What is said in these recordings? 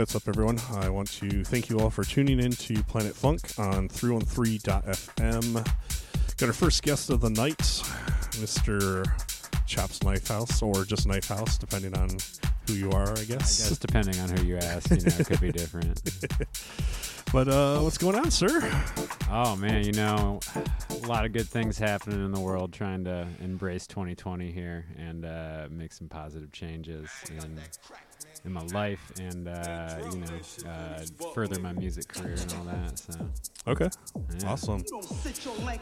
what's up, everyone? I want to thank you all for tuning in to Planet Funk on 313.fm. Got our first guest of the night, Mr. Chops Knife House, or just Knife House, depending on who you are, I I guess. guess depending on who you ask, you know, it could be different. But uh, what's going on, sir? Oh man, you know, a lot of good things happening in the world. Trying to embrace 2020 here and uh, make some positive changes in in my life, and uh, you know, uh, further my music career and all that. So Okay, yeah. awesome.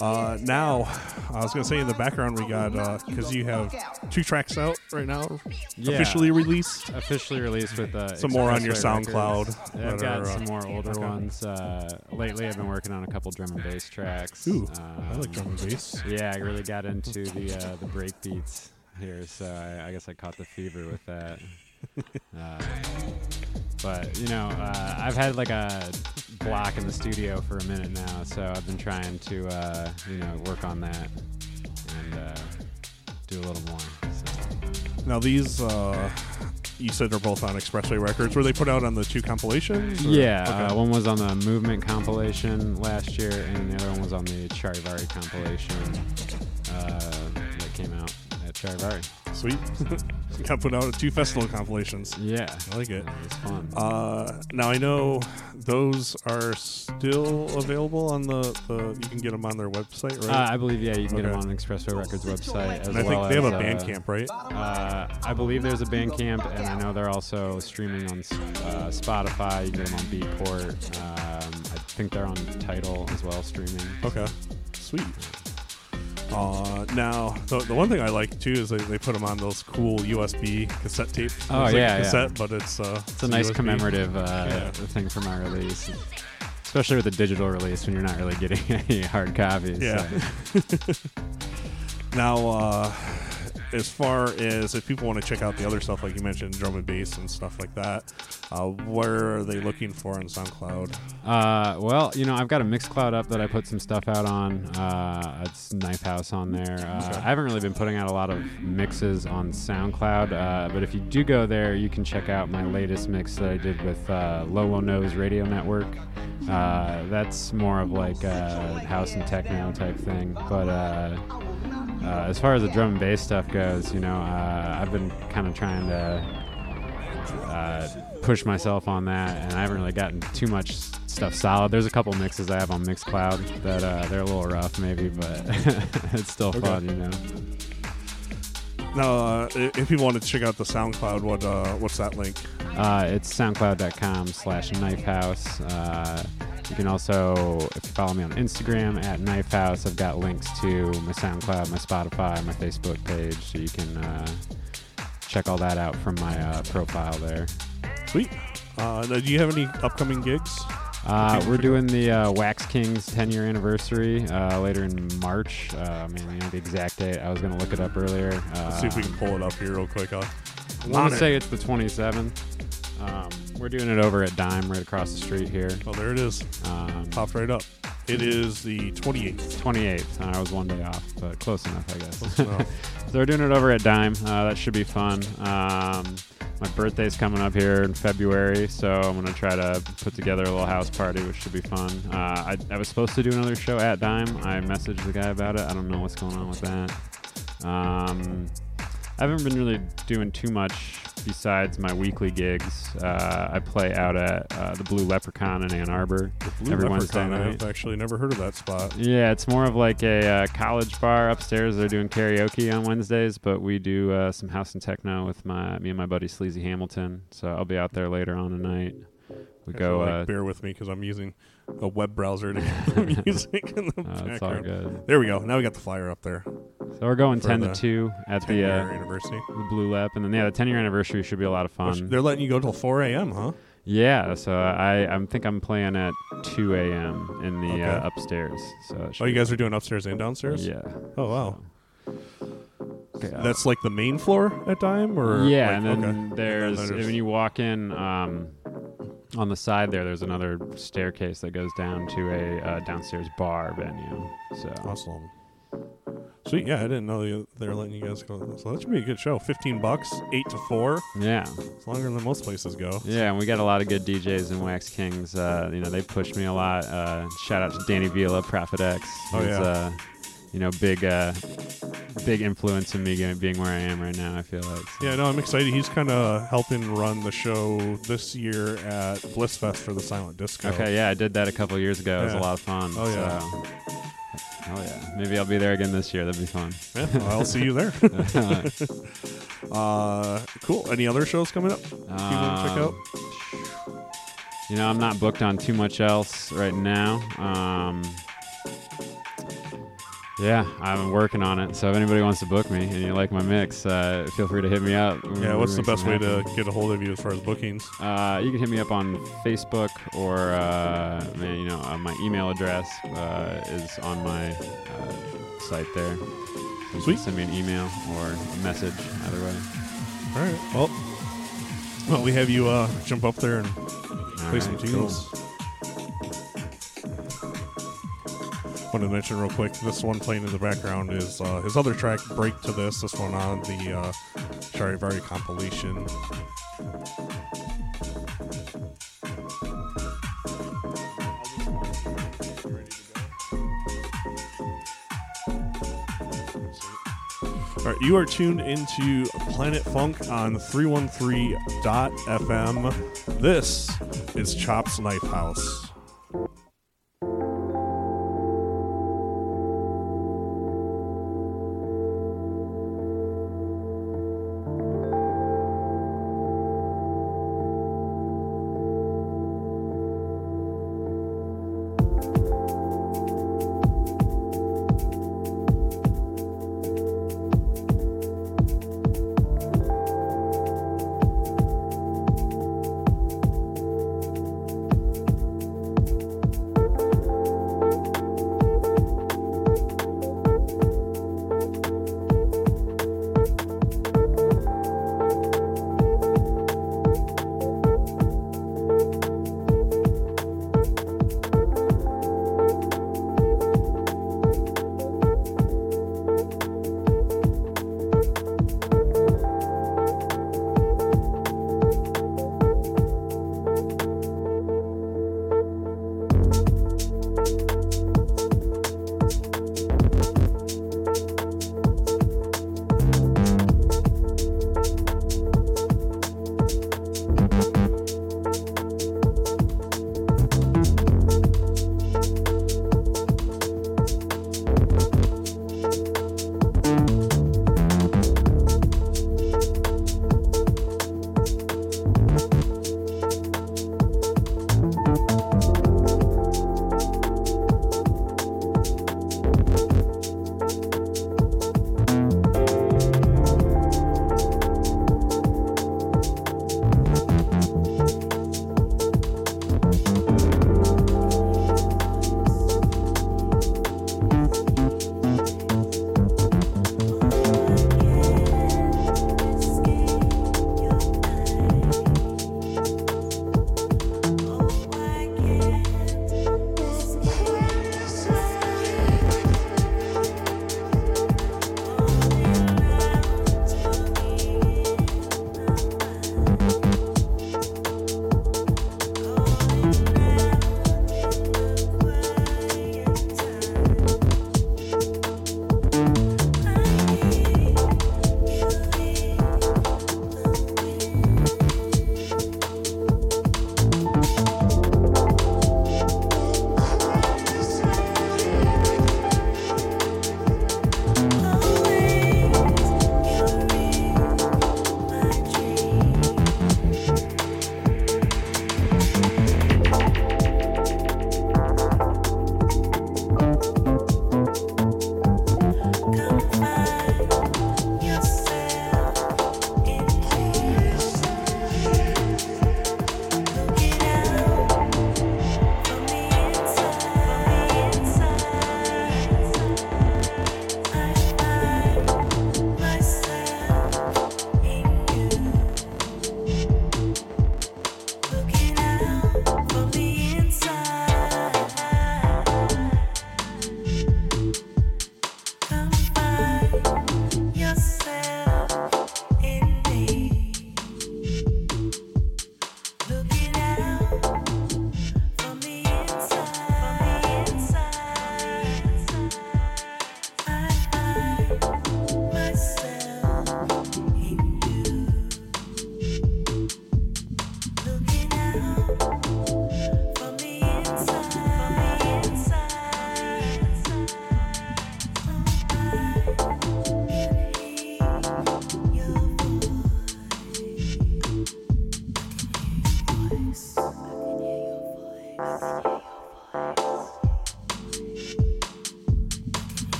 Uh, now, I was going to say in the background, we got, because you have two tracks out right now, Yeah. officially released. officially released with uh, Some more on your SoundCloud Records. that I've got are, uh, some more older okay. ones. Uh, lately, I've been working on a couple drum and bass tracks. Ooh, I Um, like drum and bass. Yeah, I really got into the uh, the break beats here, so I, I guess I caught the fever with that. Uh, but you know, uh, I've had like a block in the studio for a minute now, so I've been trying to uh, you know work on that and uh, do a little more. So. Now, these, uh, you said they're both on Expressway Records. Were they put out on the two compilations? or- Yeah, Okay. uh, one was on the Movement compilation last year, and the other one was on the Charivari compilation uh, that came out at Charivari. Sweet. Got put out two festival compilations. Yeah, I like it. It's fun. Uh, now I know those are still available on the, the you can get them on their website, right? Uh, I believe, yeah, you can get them on Expressway Records website as and I think well they have a as, uh, Bandcamp, right? Uh, I believe there's a Bandcamp, and I know they're also streaming on uh, Spotify. You can get them on Beatport. Um, I think they're on Tidal as well, streaming. Okay, sweet. Uh, now the, the one thing I like too is they, they put them on those cool USB cassette tapes. Oh, it's like yeah, a yeah. cassette, but it's uh, It's a nice USB. commemorative uh, Yeah. thing for my release, especially with a digital release when you're not really getting any hard copies. Yeah. so. Now, uh, as far as if people want to check out the other stuff, like you mentioned, drum and bass and stuff like that, uh, where are they looking for on SoundCloud? Uh, well, you know, I've got a Mixcloud up that I put some stuff out on. Uh, it's Knife House on there. Uh, Okay. I haven't really been putting out a lot of mixes on SoundCloud, uh, but if you do go there, you can check out my latest mix that I did with uh, Lolo Nose Radio Network. Uh, that's more of like a house and techno type thing, but. Uh, uh, as far as the drum and bass stuff goes, you know, uh, I've been kind of trying to uh, push myself on that, and I haven't really gotten too much stuff solid. There's a couple mixes I have on Mixcloud that uh, they're a little rough, maybe, but it's still Okay. fun, you know. Now, uh, if you want to check out the SoundCloud, what uh, what's that link? Uh, it's soundcloud.com slash knifehouse. Uh, You can also, if you follow me on Instagram at Knife House, I've got links to my SoundCloud, my Spotify, my Facebook page, so you can uh, check all that out from my uh, profile there. Sweet. Uh, do you have any upcoming gigs? Uh, we're doing the uh, Wax Kings 10 year anniversary uh, later in March. Uh, man, you know the exact date. I was going to look it up earlier. Uh, Let's see if we can pull it up here real quick. Huh? I want to say it's the 27th. Um, we're doing it over at Dime, right across the street here. Oh, there it is. Um, Popped right up. It is the 28th. 28th. I was one day off, but close enough, I guess. Close enough. so we're doing it over at Dime. Uh, that should be fun. Um, my birthday's coming up here in February, so I'm gonna try to put together a little house party, which should be fun. Uh, I, I was supposed to do another show at Dime. I messaged the guy about it. I don't know what's going on with that. Um, I haven't been really doing too much besides my weekly gigs. Uh, I play out at uh, the Blue Leprechaun in Ann Arbor The Blue every Leprechaun. I've actually never heard of that spot. Yeah, it's more of like a uh, college bar upstairs. They're doing karaoke on Wednesdays, but we do uh, some house and techno with my me and my buddy Sleazy Hamilton. So I'll be out there later on tonight. We go. Like, Uh, bear with me because I'm using a web browser to get the music in the uh, it's all background. good. There we go. Now we got the flyer up there. So we're going ten to two at 10 the year uh, anniversary. the Blue Lep, and then yeah, the ten year anniversary should be a lot of Which- fun. They're letting you go till 4 a.m., huh? Yeah, so I I think I'm playing at two a.m. in the Okay. uh, upstairs. So Oh, you guys are doing upstairs and downstairs? Yeah. Oh, wow. Okay, uh, That's like the main floor at Dime? or yeah, like- and then okay. there's, when you walk in um, on the side there, there's another staircase that goes down to a uh, downstairs bar venue. So Awesome. Sweet. Yeah, I didn't know they were letting you guys go. So that should be a good show. 15 bucks, 8 to 4. yeah, It's longer than most places go. yeah, and we got a lot of good DJs in Wax Kings. Uh, you know, they pushed me a lot. Uh, shout out to Danny Vila, Prophet X. Oh, yeah. You know, big, uh, big influence in me getting- being where I am right now. I feel like. So- Yeah, no, I'm excited. He's kind of helping run the show this year at Blissfest for the Silent Disco. Okay, yeah, I did that a couple years ago. It was a lot of fun. Oh, yeah. So. Oh yeah, maybe I'll be there again this year. That'd be fun. Yeah, well, I'll see you there. uh, cool. Any other shows coming up? You want to check out? Um, You know, I'm not booked on too much else right now. Um, yeah, I'm working on it. So if anybody wants to book me and you like my mix, uh, feel free to hit me up. Yeah, what's the best way something to get a hold of you as far as bookings? Uh, you can hit me up on Facebook or, uh, man, you know, uh, my email address uh, is on my uh, site there. You Sweet. Send me an email or a message, either way. All right. Well, well, we have you uh, jump up there and All play some tunes. cool. Want to mention real quick, this one playing in the background is uh, his other track, "Break to This." This one on the uh, Charivari compilation. All right, you are tuned into Planet Funk on 313.fm. This is Chops Knife House.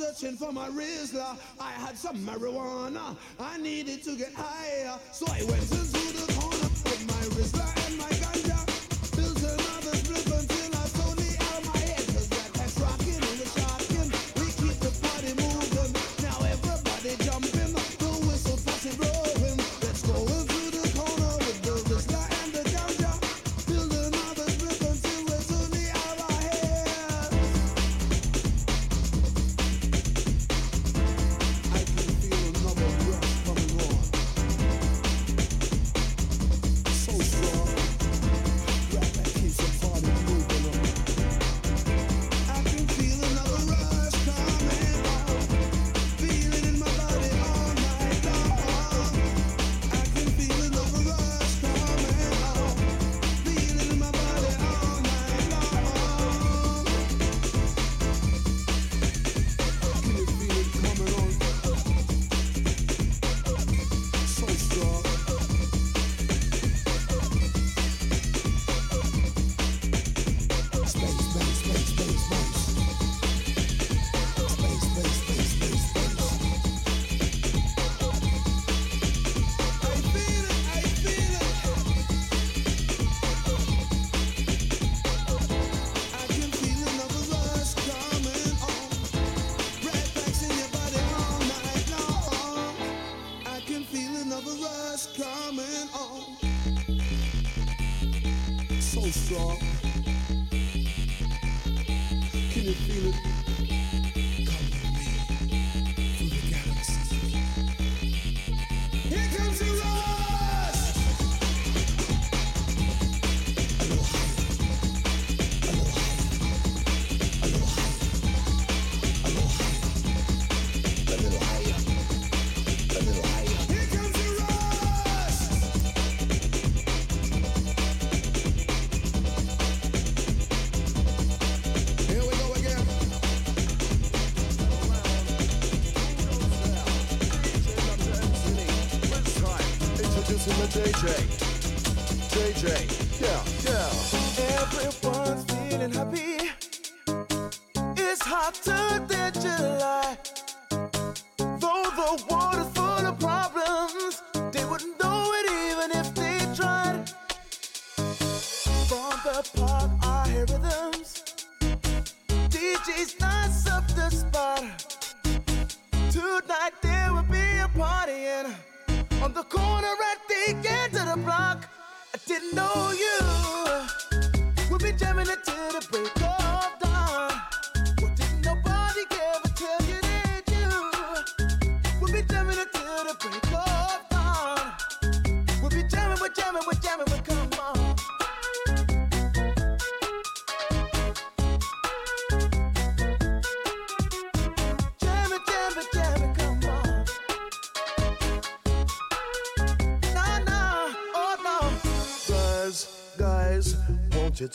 searching for my Rizla. I had some marijuana. I needed to get higher, so I went to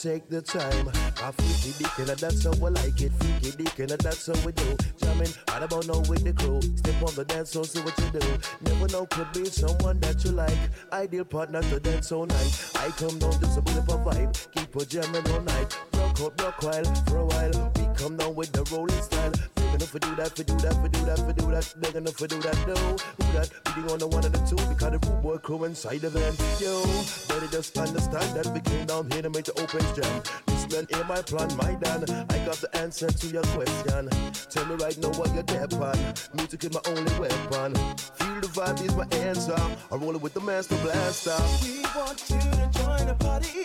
take the time? I freaky dick and that's how I like it. Freaky dick and that's how we do. Jamming, right about now with the crew. Step on the dance floor, see what you do. Never know, could be someone that you like. Ideal partner to dance all night. I come down just a bit of a vibe. Keep a jamming all night. Rock up, rock while for a while. We come down with the rolling style. Enough for do that, for do that, for do that, for do that. Big enough for do that, no. Who that? We the on the one and the two because the rude boy crew inside the van. Yo, better just understand that we came down here to make the open jam. Listen, hear my plan, my Dan. I got the answer to your question. Tell me right now what you're dead on. Music is my only weapon. Feel the vibe is my answer. I'm rolling with the master blaster. We want you to join the party.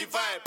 happy vibe.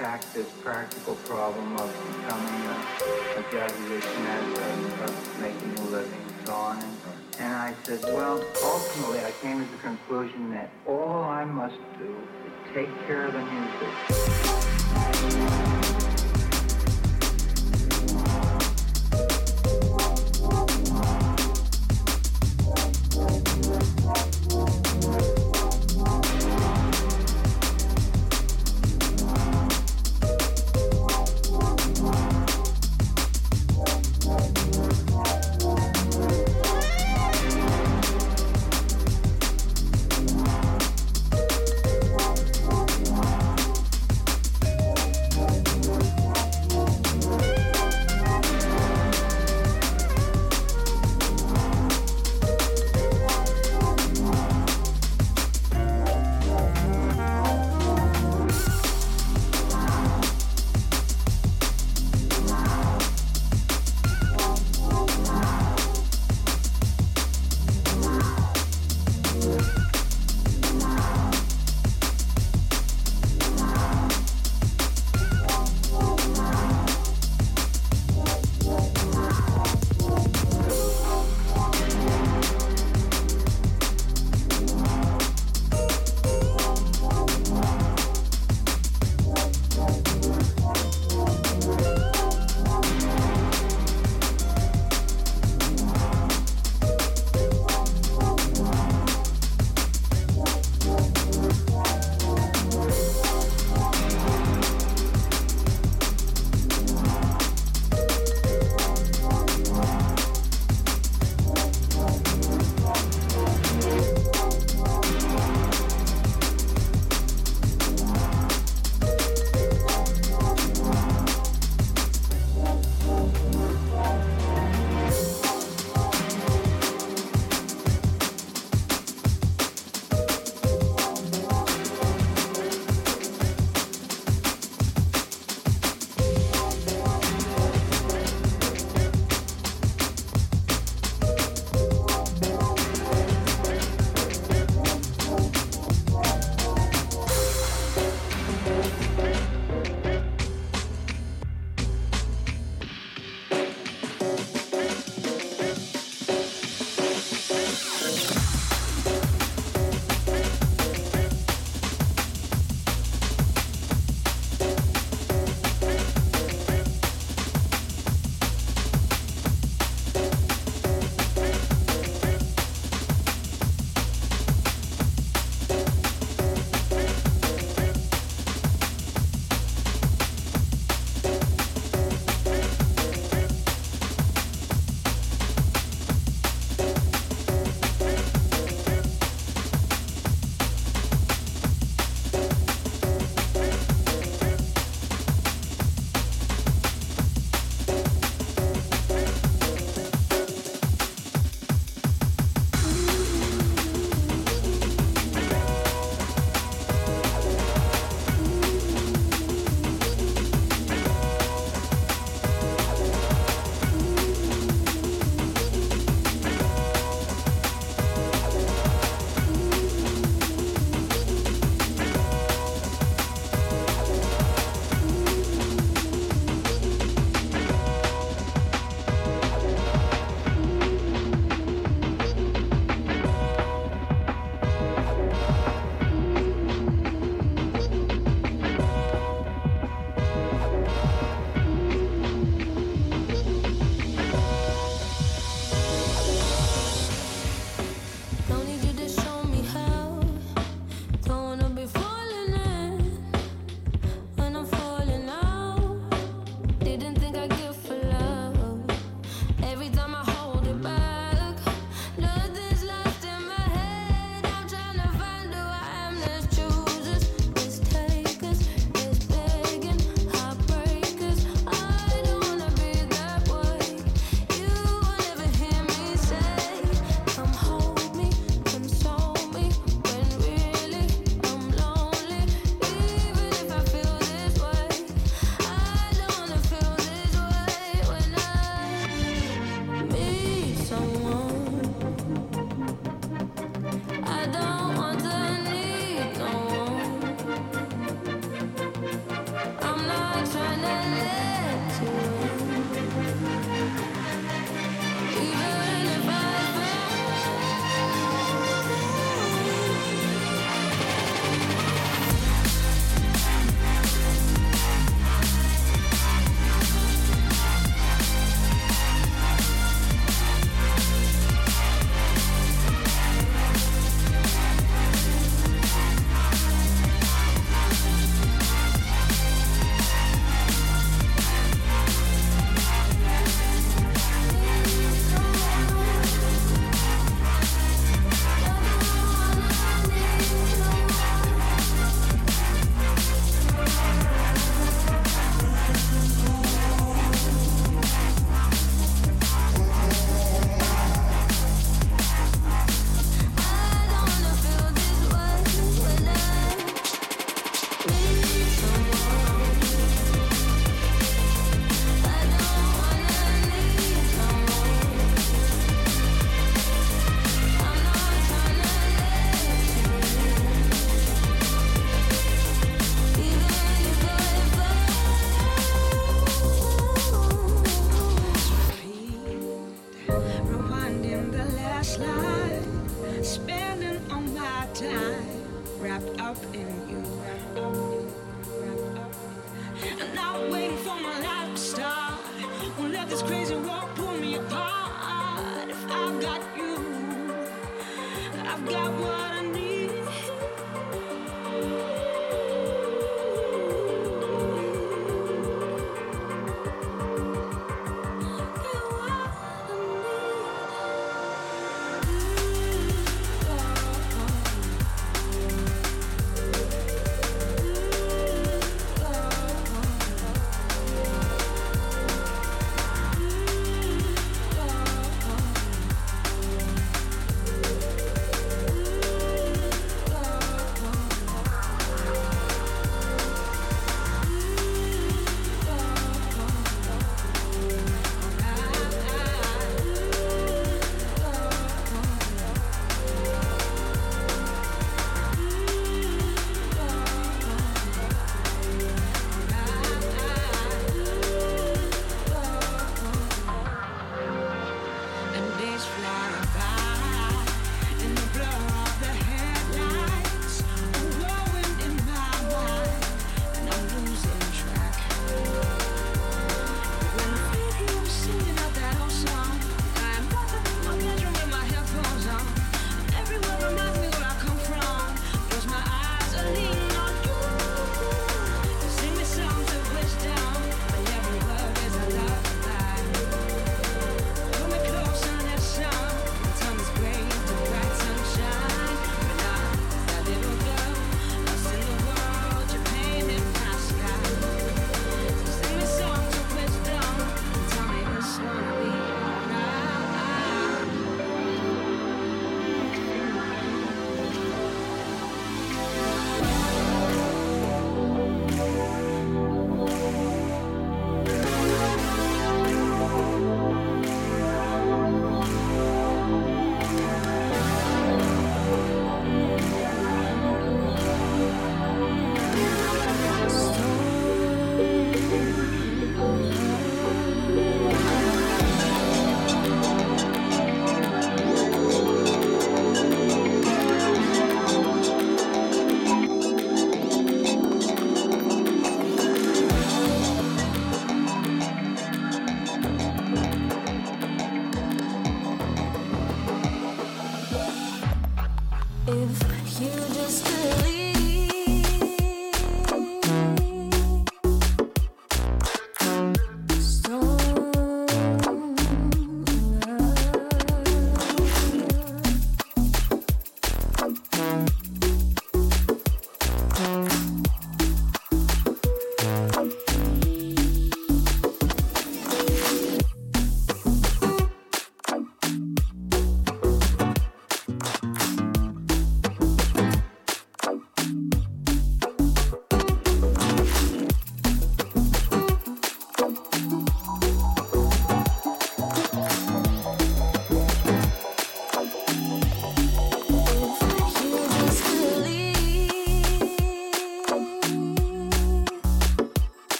Attack this practical problem of becoming a, a jazz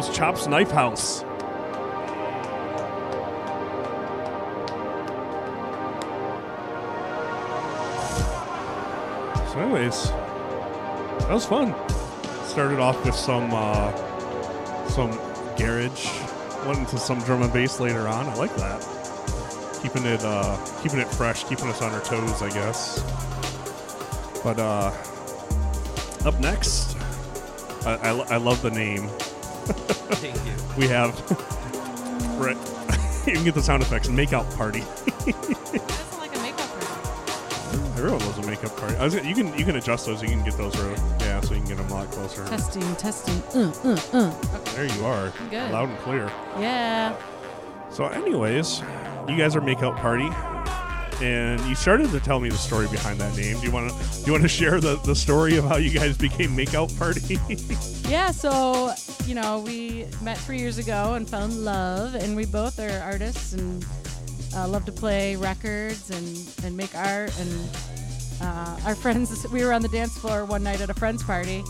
Was Chop's Knife House. So, anyways, that was fun. Started off with some uh, some garage, went into some drum and bass later on. I like that. Keeping it uh, keeping it fresh, keeping us on our toes, I guess. But uh, up next, I, I, I love the name. Thank you. We have right. you can get the sound effects. Makeout party. That's not like a makeup room. Everyone loves a makeup party. I was gonna, you can you can adjust those. You can get those real, yeah, so you can get them a lot closer. Testing, testing. Uh, uh, uh. There you are, Good. loud and clear. Yeah. So, anyways, you guys are makeout party, and you started to tell me the story behind that name. Do you want to do you want to share the, the story of how you guys became makeout party? Yeah, so, you know, we met three years ago and fell in love, and we both are artists and uh, love to play records and, and make art. And uh, our friends, we were on the dance floor one night at a friend's party,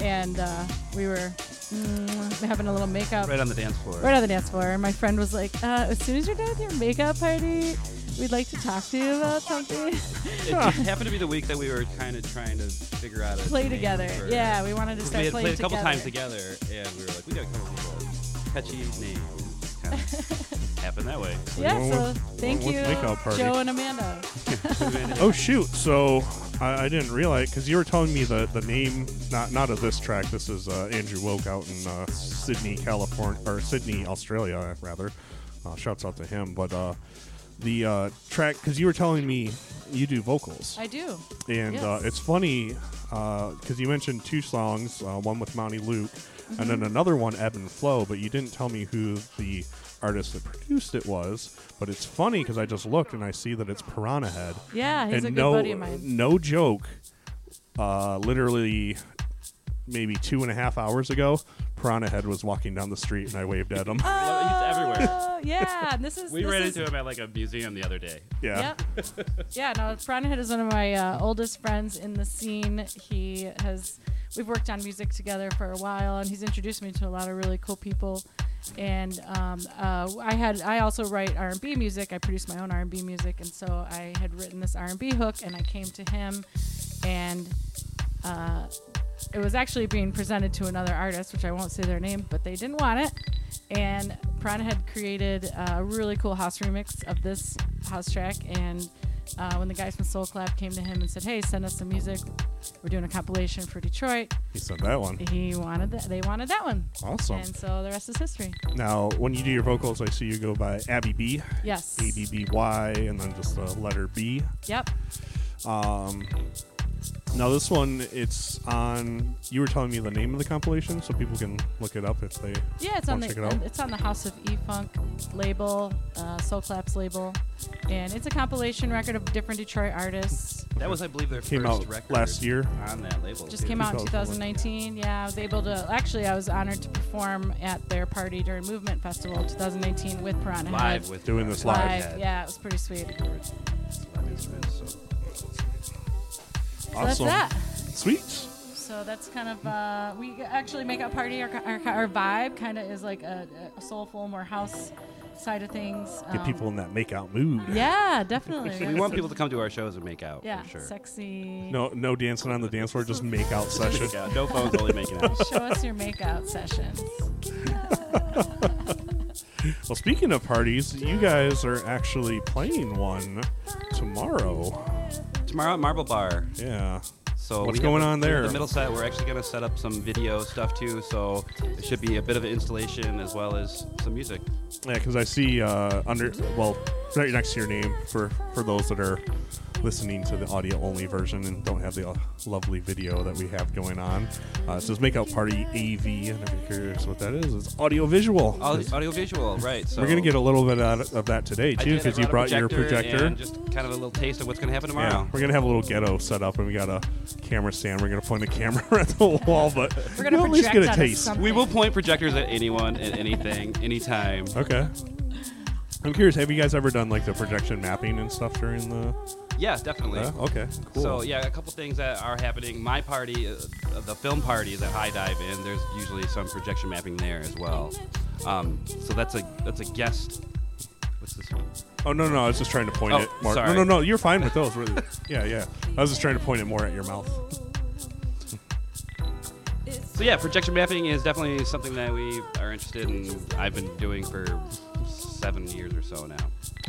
and uh, we were mm, having a little makeup. Right on the dance floor. Right on the dance floor. And my friend was like, uh, as soon as you're done with your makeup party, we'd like to talk to you about something. It just happened to be the week that we were kind of trying to figure out a Play name together. for- Yeah, we wanted to start we had playing played a couple together. times together, and we were like, we gotta come up with a catchy name. Kind of happened that way. yeah, One so with- thank one you, party. Joe and Amanda. oh shoot! So I, I didn't realize because you were telling me the, the name not not of this track. This is uh, Andrew Woke out in uh, Sydney, California, or Sydney, Australia, rather. Uh, shouts out to him. But uh, the uh, track because you were telling me you do vocals. I do. And uh, it's funny because you mentioned two songs, uh, one with Monty Luke, and then Mhm. another one, Ebb and Flow, but you didn't tell me who the artist that produced it was. But it's funny because I just looked and I see that it's Piranha Head. Yeah, he's and a good no, buddy of mine. No joke. Uh, literally, maybe two and a half hours ago, Piranha Head was walking down the street and I waved at him. He's everywhere. Oh, yeah, and this is We this ran is, into him at like a museum the other day. Yeah. Yep. yeah, no, Piranha Head is one of my uh, oldest friends in the scene. He has, we've worked on music together for a while, and he's introduced me to a lot of really cool people. And um, uh, I had, I also write R&B music. I produce my own R&B music, and so I had written this R&B hook, and I came to him, and uh, it was actually being presented to another artist, which I won't say their name, but they didn't want it. And Piranha Head created a really cool house remix of this house track. And uh, when the guys from Soul Clap came to him and said, "Hey, send us some music. We're doing a compilation for Detroit," He said that one. he wanted that. They wanted that one. Awesome. And so the rest is history. Now, when you do your vocals, I see you go by Abby B. Yes. A B B Y, and then just the letter B. Yep. Um, now this one, it's on. You were telling me the name of the compilation, so people can look it up if they. Yeah, it's on wanna the it out. it's on the House of E Funk label, uh, Soul Claps label, and it's a compilation record of different Detroit artists. That was, I believe, their Came first out record last year. on that label. Just too. came out in 2019. Yeah, I was able to. Actually, I was honored to perform at their party during Movement Festival 2019 with Piranha Live Head. with Doing this live. Live, yeah, it was pretty sweet. So Awesome. that's that. Sweet. So that's kind of uh, we actually make out party. Our, our, our vibe kind of is like a, a soulful, more house side of things. Get Um, people in that make out mood. Yeah, definitely. we want people to come to our shows and make out. Yeah, for sure. sexy. No, no dancing on the dance floor, just make out session. Make out. No phones, only making out. Show us your makeout sessions. Well, speaking of parties, you guys are actually playing one tomorrow. Tomorrow at Marble Bar. Yeah. So What's going a- on there? The middle set. We're actually going to set up some video stuff too. So it should be a bit of an installation as well as some music. Yeah, because I see uh, under well, right next to your name for for those that are listening to the audio only version and don't have the uh, lovely video that we have going on. Uh, it says Makeout Party AV, and if you're curious what that is, it's audio visual. Audio, audio visual, right? So We're gonna get a little bit out of that today too, because you brought your projector. just kind of a little taste of what's going to happen tomorrow. Yeah, we're gonna have a little ghetto set up, and we got a camera stand. We're gonna point a camera at the wall, but We're gonna you'll at least get a taste. something. We will point projectors at anyone, at anything, anytime. Okay. I'm curious. Have you guys ever done like the projection mapping and stuff during the? Yeah, definitely. Yeah? Okay. Cool. So yeah, a couple things that are happening. My party, uh, the film party that I dive in. There's usually some projection mapping there as well. Um, so that's a that's a guest. What's this one? Oh no, no, I was just trying to point Oh, it more. sorry. No, no, no, you're fine with those. Really. yeah, yeah. I was just trying to point it more at your mouth. So yeah, projection mapping is definitely something that we are interested in. I've been doing for seven years or so now.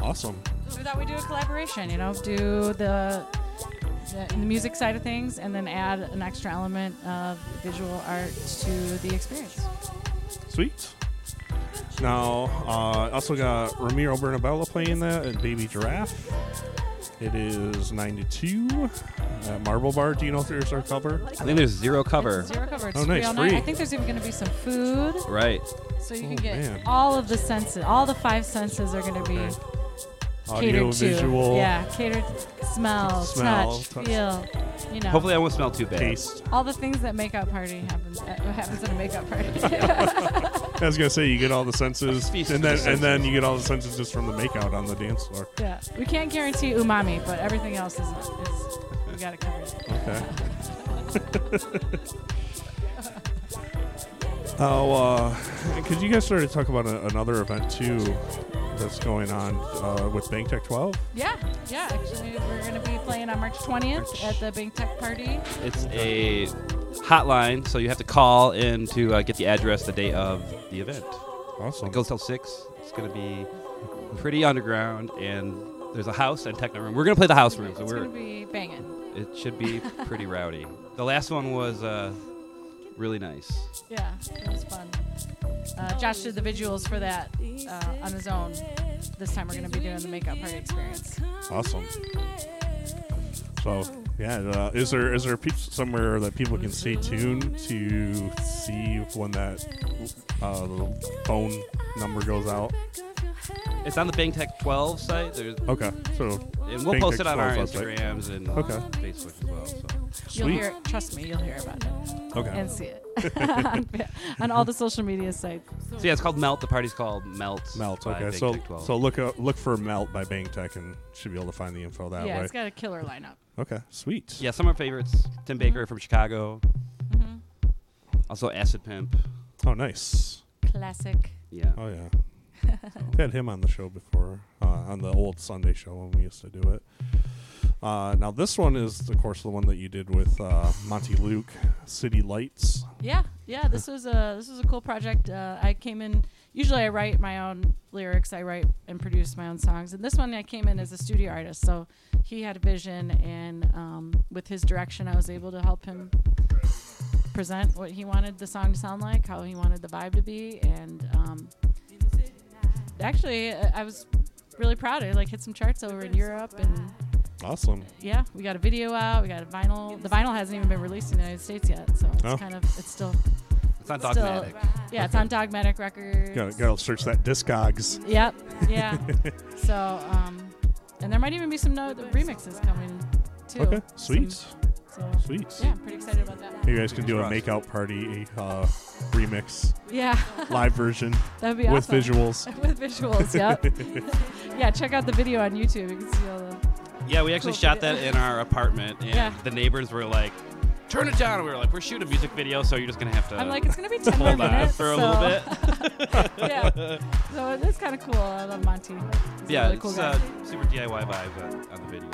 Awesome. So we thought we'd do a collaboration. You know, do the, the the music side of things, and then add an extra element of visual art to the experience. Sweet. Now, uh, also got Ramiro Bernabella playing that and Baby Giraffe. It is 92 at Marble Bar. Do you know if there's our cover? I think there's zero cover. Zero cover. It's Oh, free nice, all night. free. I think there's even going to be some food. Right. So you Oh, can get man. all of the senses. All the five senses are going to be Audio, catered to. visual, Yeah, catered. Smell, Smell, touch, touch. feel. You know. Hopefully, I won't smell too bad. taste. all the things that make up party happens. Uh, happens at a makeup party. I was gonna say you get all the senses, Feast and of then the and then senses. you get all the senses just from the makeout on the dance floor. yeah, we can't guarantee umami, but everything else is, is we got it covered. Okay. Oh, uh, because you guys started to talk about a, another event too that's going on uh, with Bang Tech 12. Yeah, yeah. Actually, we're gonna be playing on March 20th at the Bing Tech Party. It's a hotline, so you have to call in to uh, get the address the day of the event. Awesome. It goes till six. It's gonna be pretty underground, and there's a house and techno room. We're gonna play the house room, so It's we're gonna be banging. it should be pretty rowdy. The last one was uh, really nice. Yeah, it was fun. Uh, Josh did the visuals for that uh, on his own. This time we're gonna be doing the makeup party experience. Awesome. So yeah, uh, is there is there pe- somewhere that people can stay tuned to see when that uh, phone number goes out? It's on the Bang Tech 12 site. There's Okay, so and we'll Bang post Tech it on our 12 website. Instagrams and Okay. Facebook as well. So. You'll Sweet. hear, trust me, you'll hear about it Okay. and see it on, on all the social media sites. So yeah, it's called Melt. The party's called Melt. Melt. by Okay, Bang so Tech 12. so look uh, look for Melt by Bang Tech and should be able to find the info that yeah, way. Yeah, it's got a killer lineup. Okay, sweet. Yeah, some of our favorites. Tim Baker from Chicago. Mm-hmm. Also Acid Pimp. Oh, nice. Classic. Yeah. Oh yeah. We've had him on the show before, uh, on the old Sunday show when we used to do it. Uh, now this one is, of course, the one that you did with uh, Monty Luke, City Lights. Yeah, yeah. This was a this was a cool project. Uh, I came in. Usually, I write my own lyrics. I write and produce my own songs. And this one, I came in as a studio artist. So he had a vision, and um, with his direction, I was able to help him present what he wanted the song to sound like, how he wanted the vibe to be, and um, actually, I was really proud. I like hit some charts over in Europe and. Awesome. Yeah, we got a video out. We got a vinyl. The vinyl hasn't even been released in the United States yet, so it's Oh. kind of it's still. It's on still- Dogmatic. Yeah, it's on Dogmatic Records. Got to search that Discogs. Yep. Yeah. so, um, and there might even be some no the remixes coming too. Okay, sweet. Some- so, Sweet. Yeah, I'm pretty excited about that. You guys can do a Fingers makeout party uh, remix Yeah. live version That'd be with awesome. With visuals. with visuals. Yep. yeah, check out the video on YouTube. You can see all the. Yeah, we actually Cool shot video. that in our apartment, and Yeah. the neighbors were like, turn it down. And we were like, we're shooting a music video, so you're just gonna have to. I'm like, it's gonna be 10 more minutes for a so- little bit. yeah. So it's kind of cool. I love Monty. He's a yeah, really it's cool guy. uh, super DIY vibes on, on the video.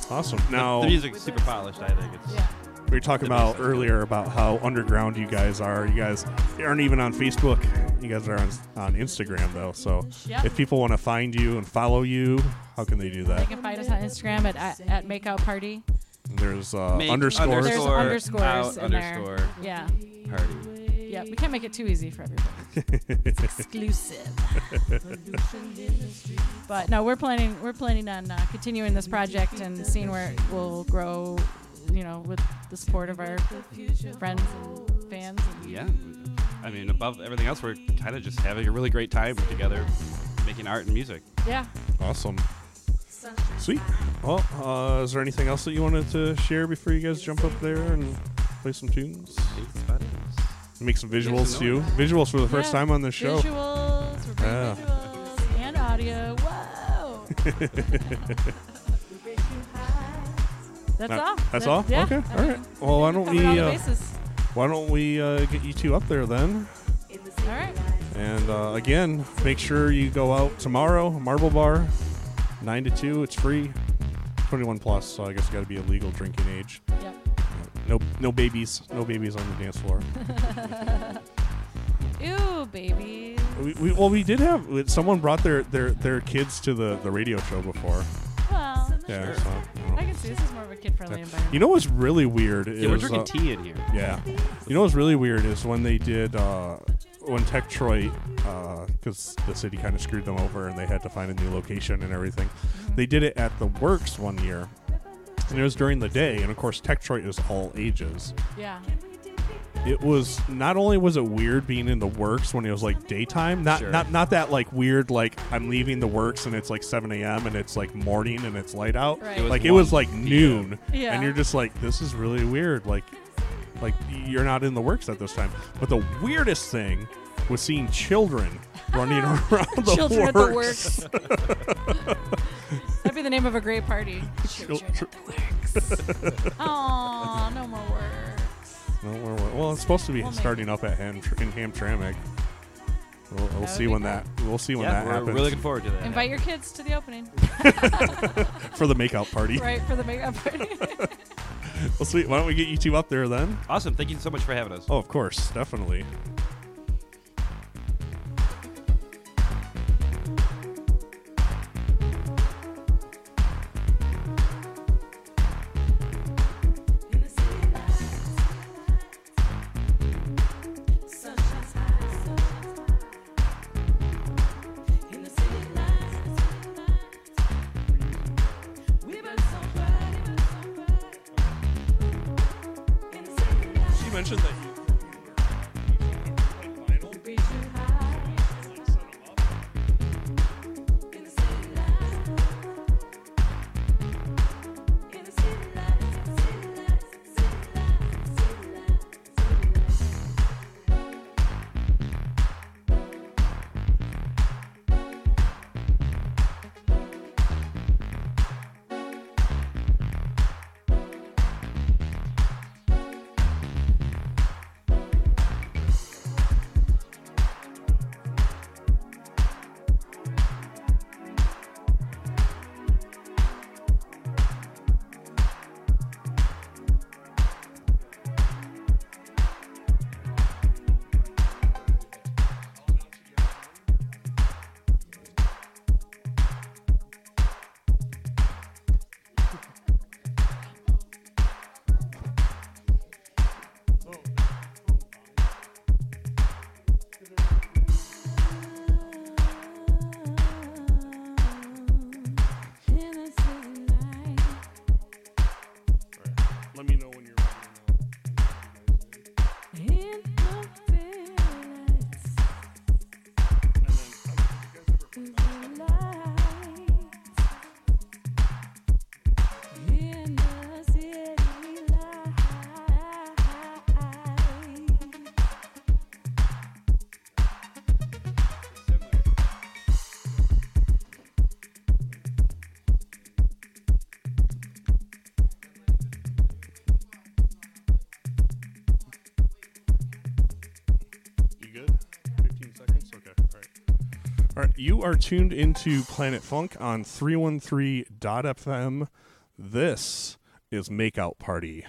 So. Awesome. The- Now- the, music's super polished. I think it's. Yeah. We were talking about earlier about how underground you guys are. You guys aren't even on Facebook. You guys are on, on Instagram though. So Yep. if people want to find you and follow you, how can they do that? They can find us on Instagram at at, at Makeout Party. There's uh, Make underscores. There's Underscore underscores out in there. underscore Yeah. Party. Yeah, we can't make it too easy for everybody. it's exclusive. but no, we're planning we're planning on uh, continuing this project and seeing where it will grow. You know, with the support of our friends and fans. And Yeah. I mean, above everything else, we're kind of just having a really great time together, making art and music. Yeah. Awesome. Sweet. Well, uh, is there anything else that you wanted to share before you guys jump up there and play some tunes? Make some visuals some too. Visuals for the first Yeah, time on this show. Visuals. We're bringing Yeah. visuals and audio. Whoa. That's Uh, all. That's That- all. yeah, okay. I All mean, right. Well, why don't covered we? the Uh, bases. why don't we uh, get you two up there then? All right. And uh, again, make sure you go out tomorrow, Marble Bar, nine to two. It's free, twenty-one plus. So I guess you got to be a legal drinking age. Yep. No, no babies, no babies on the dance floor. Ew, babies. we, we, well, we did have someone brought their, their, their kids to the, the radio show before. Well, Yeah, so, you know. I can see this is more of a kid-friendly environment. You know what's really weird? Yeah, we're drinking uh, tea in here. Yeah. You know what's really weird is when they did uh, when Tech Detroit, because uh, the city kind of screwed them over and they had to find a new location and everything. Mm-hmm. They did it at the Works one year, and it was during the day. And of course, Tech Detroit is all ages. Yeah. It was not only was it weird being in the Works when it was like daytime, not Sure. not not that like weird like I'm leaving the Works and it's like 7 a.m. and it's like morning and it's light out. Right. It like it was like noon, Yeah. and you're just like this is really weird. Like like you're not in the Works at this time. But the weirdest thing was seeing children running around the Children at the Works. That'd be the name of a great party. Chil- Children at the works. Aw, no more works. No more work. Well, it's supposed to be We'll make starting up at Ham, in Hamtramck. We'll, we'll see be when cool. that. We'll see when Yeah, that we're happens. really looking forward to that. Invite your kids to the opening. for the makeout party. right, for the makeup party. Well, sweet. Why don't we get you two up there then? Awesome. Thank you so much for having us. Oh, of course, definitely. You are tuned into Planet Funk on 313.fm. This is Makeout Party.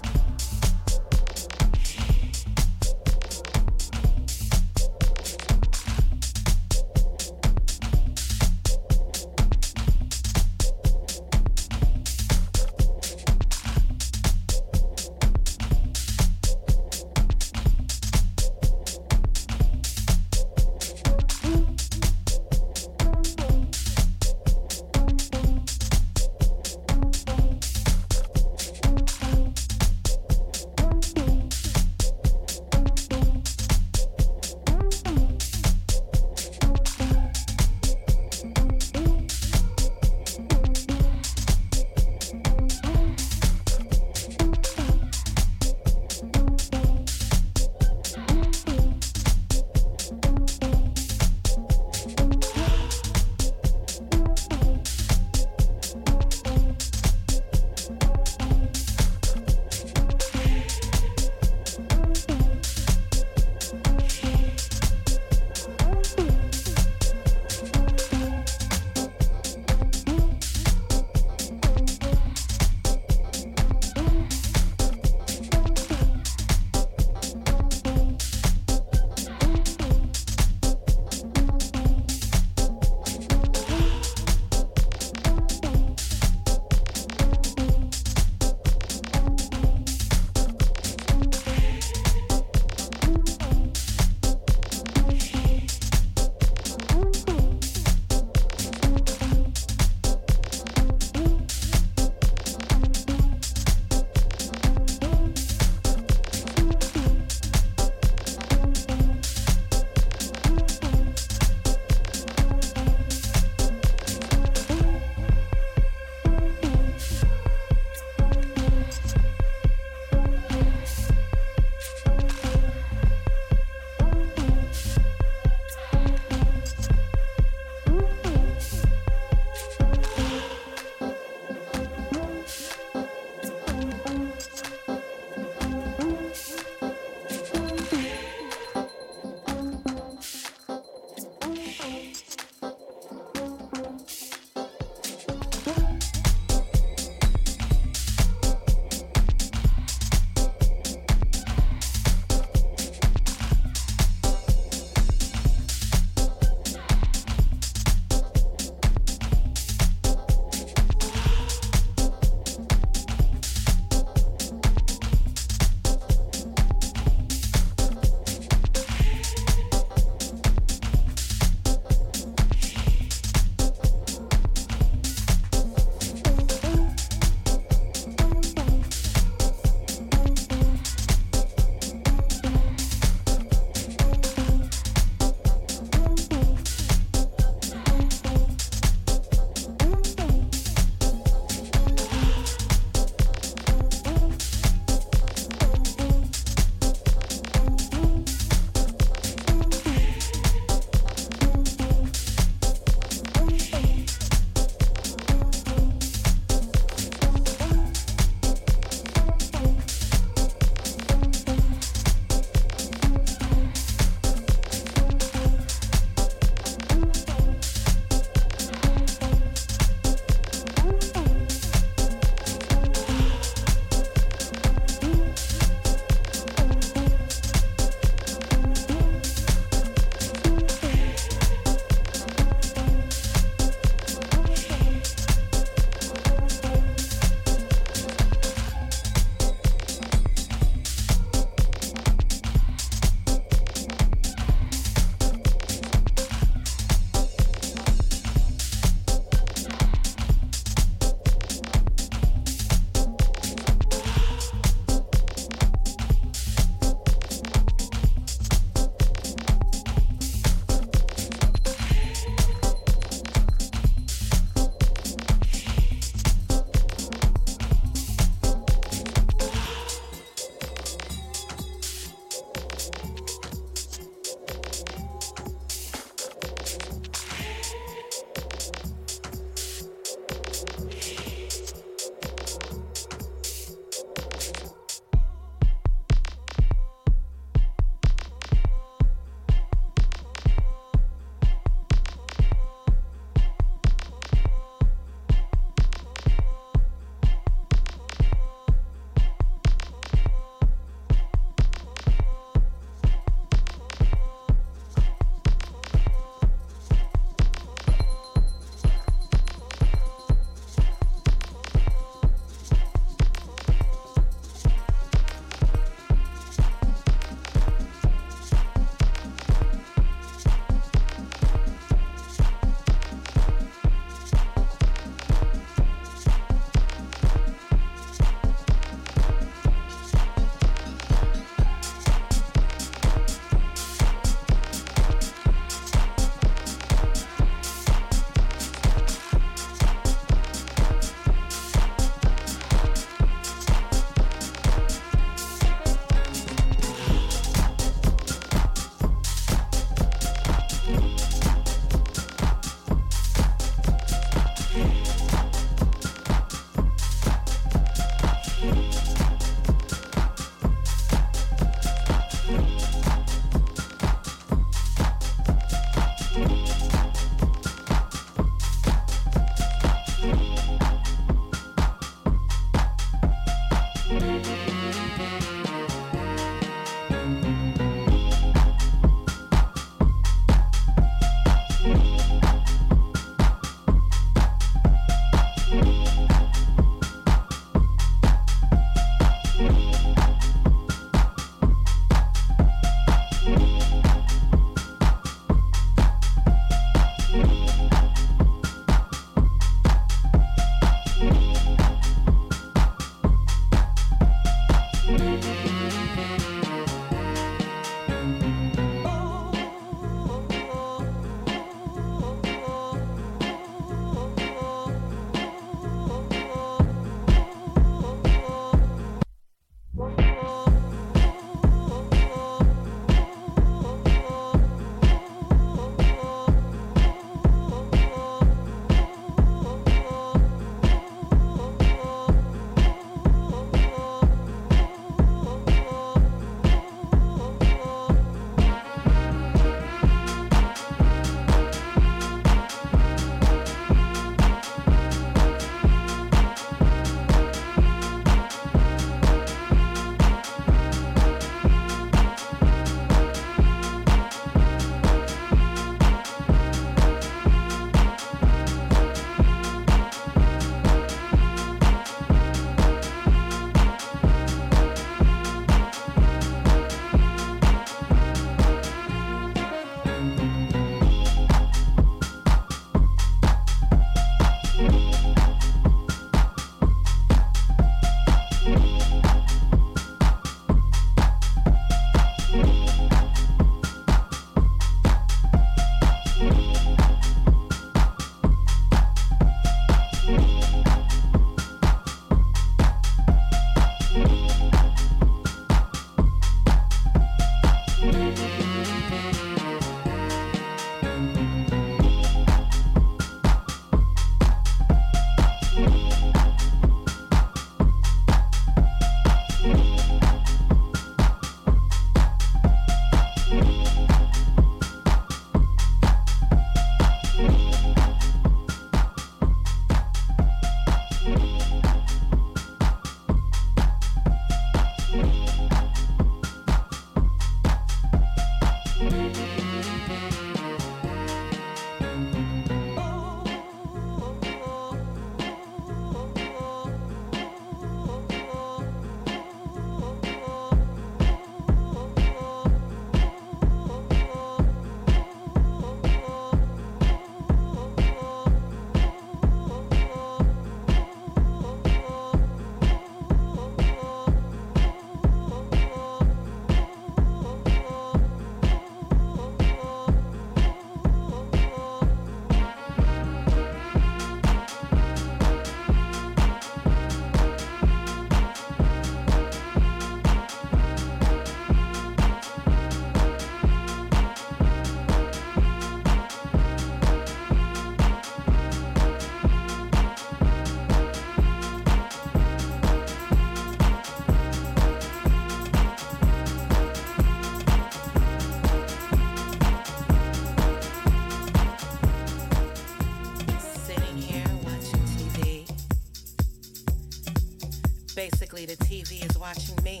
Watching me.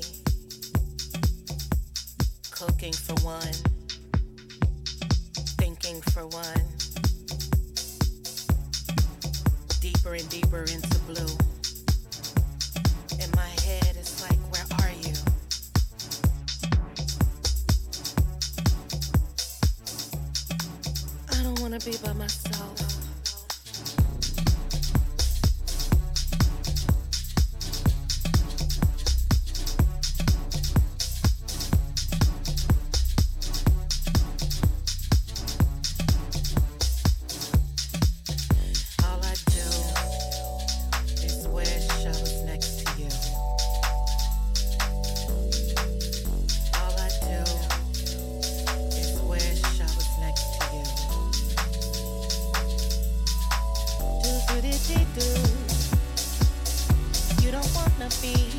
Cooking for don't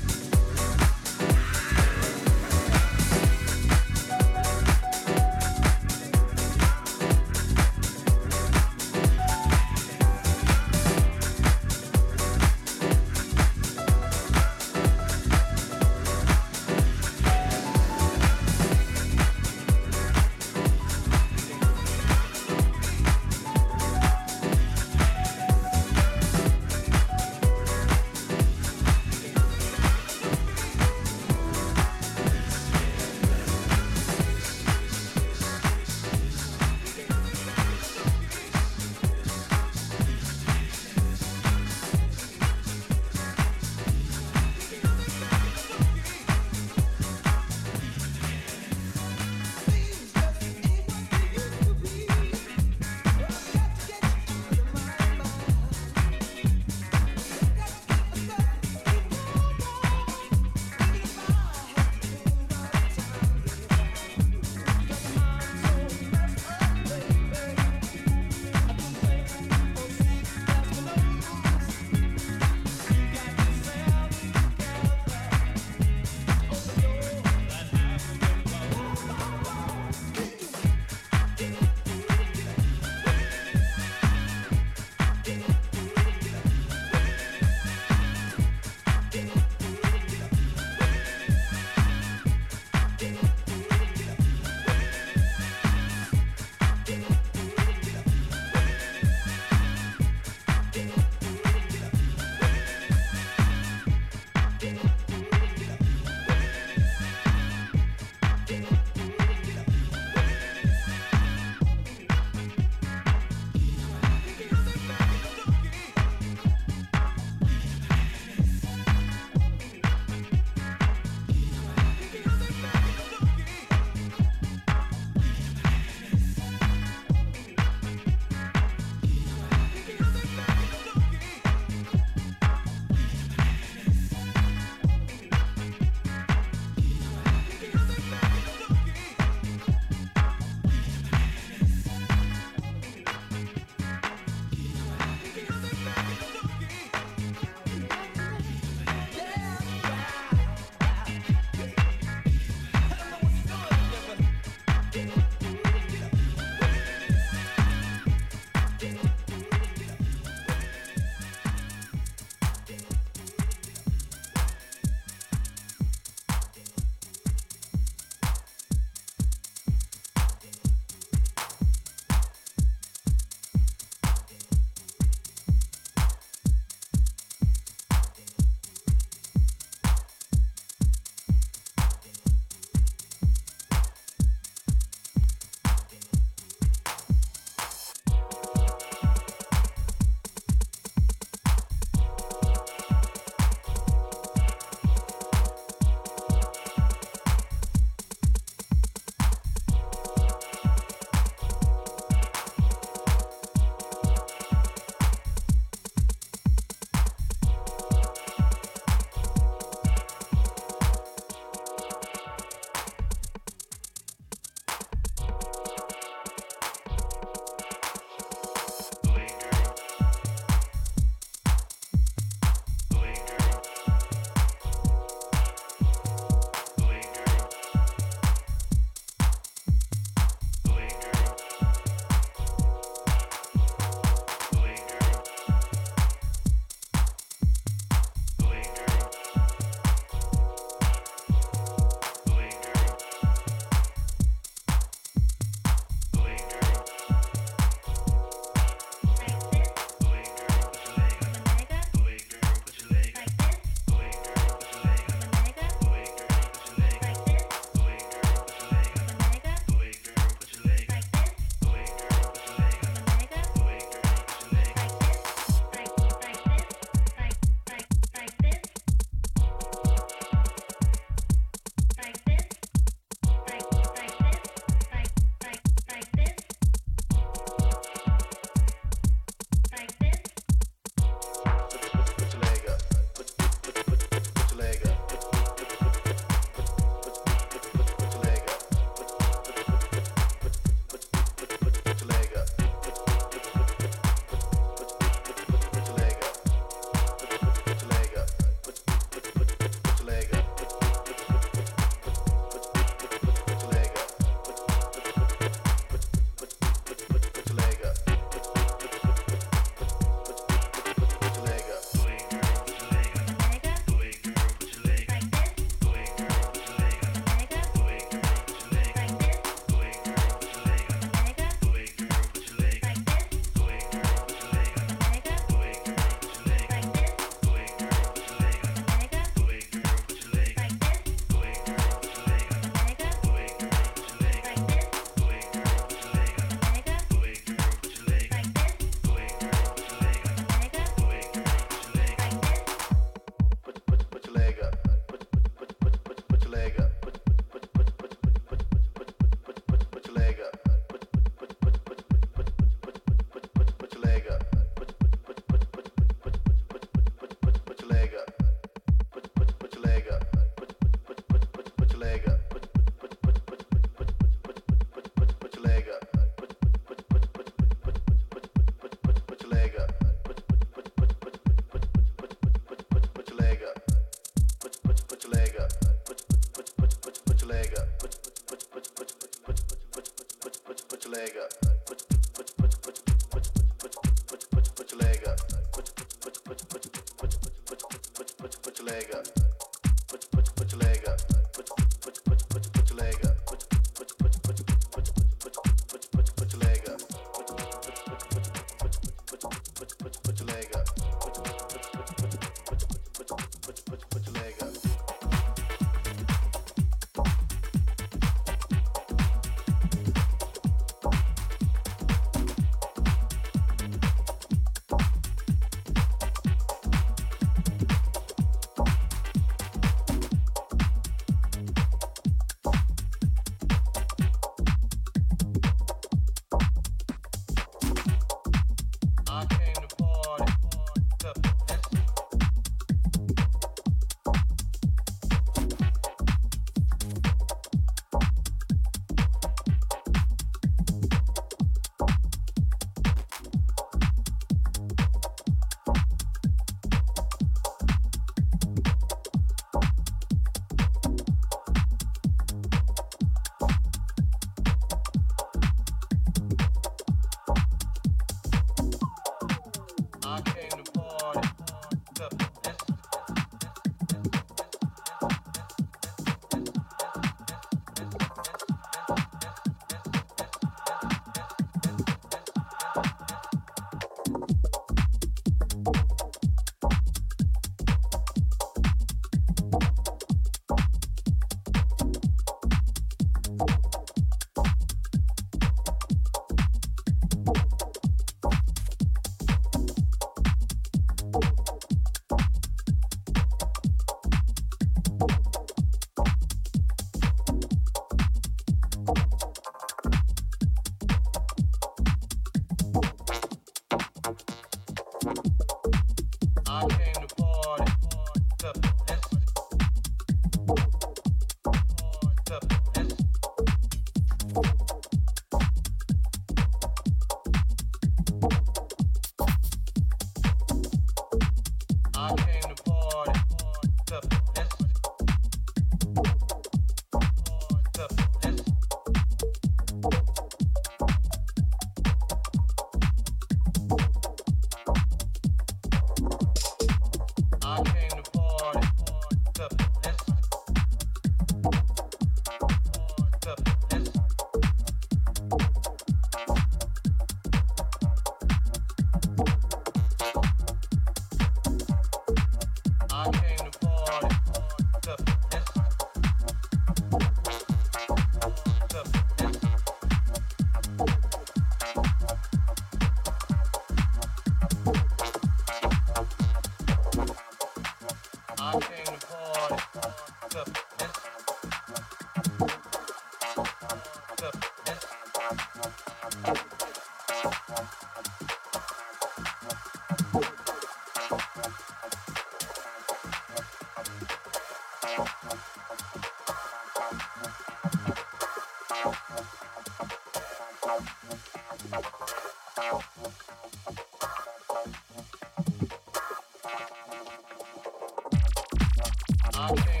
Okay.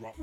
Drop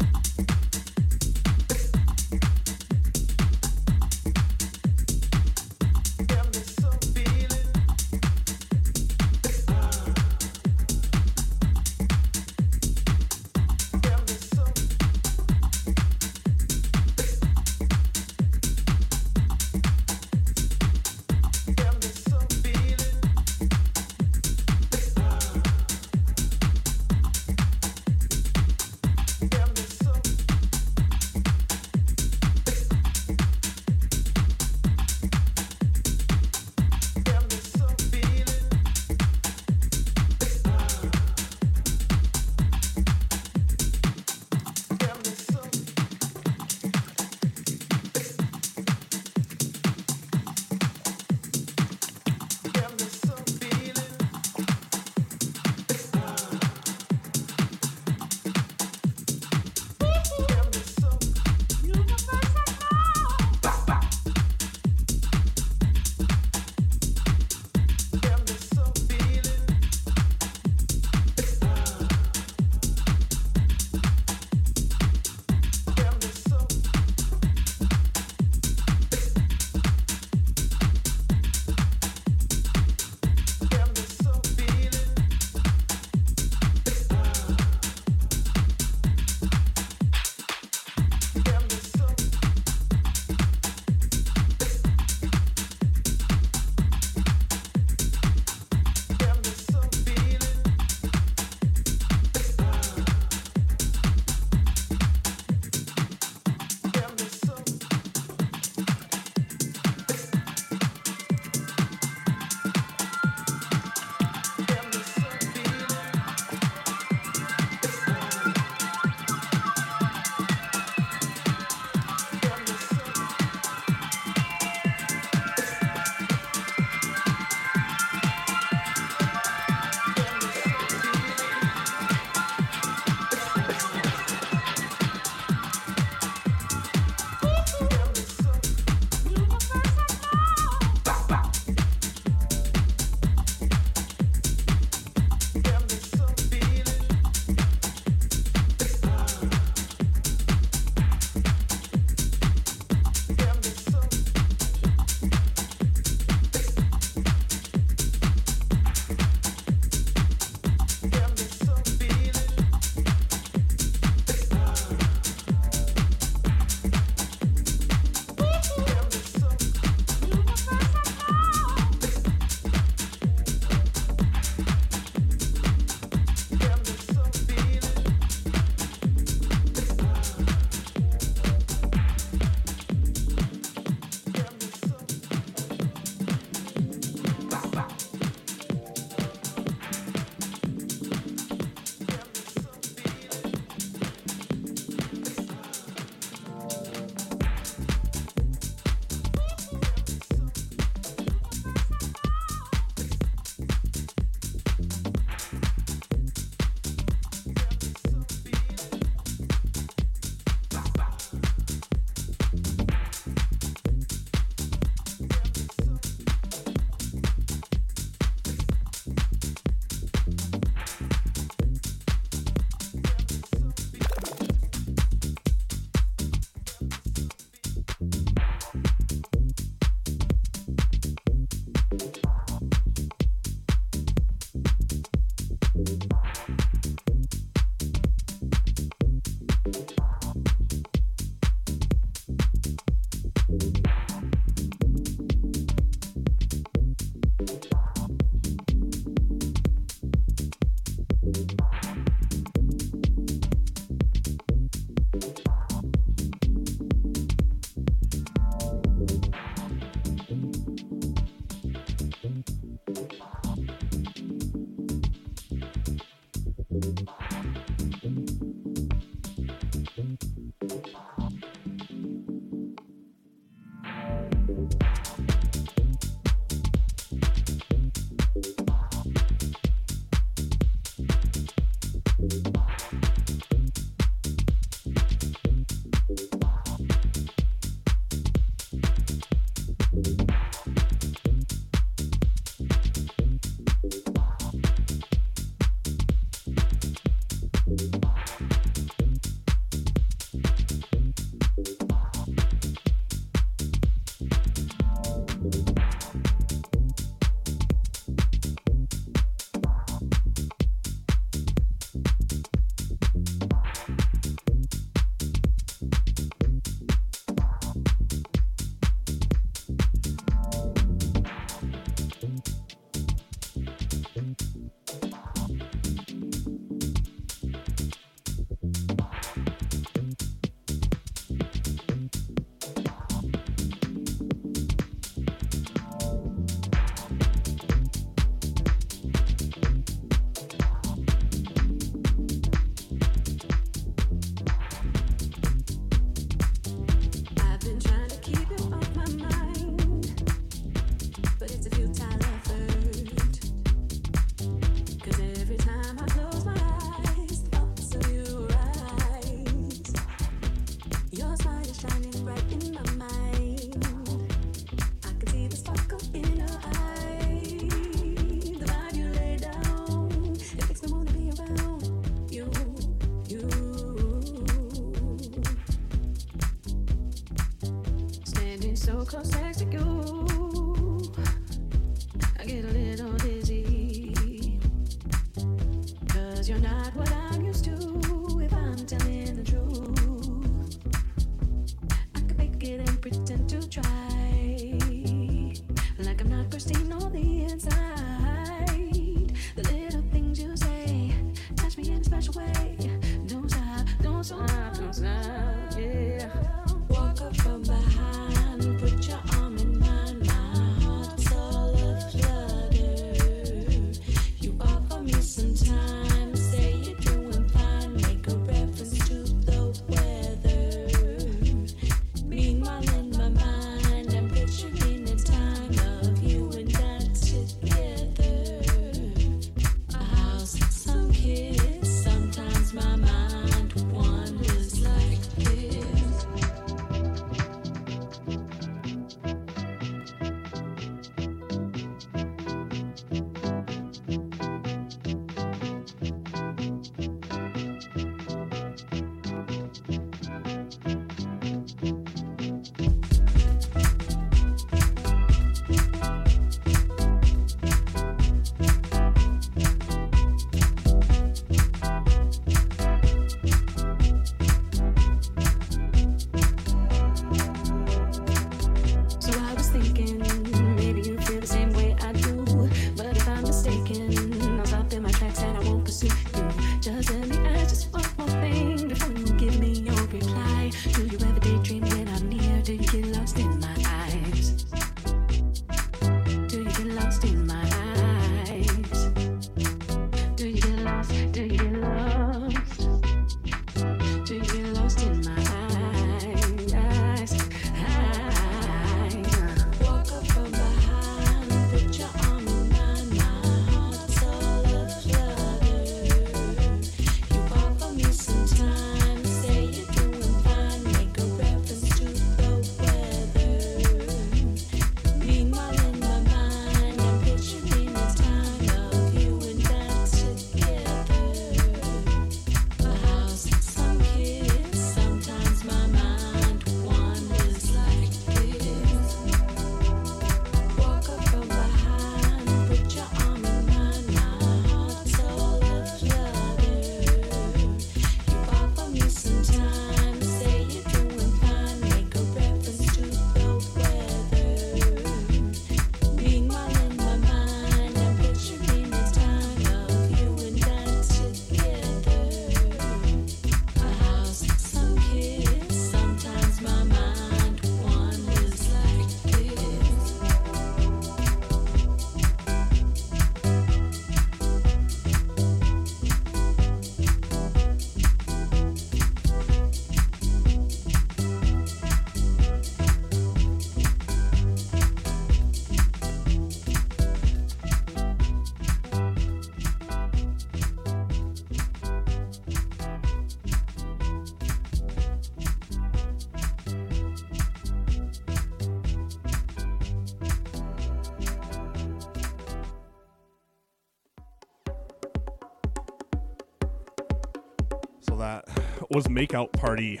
was Makeout Party.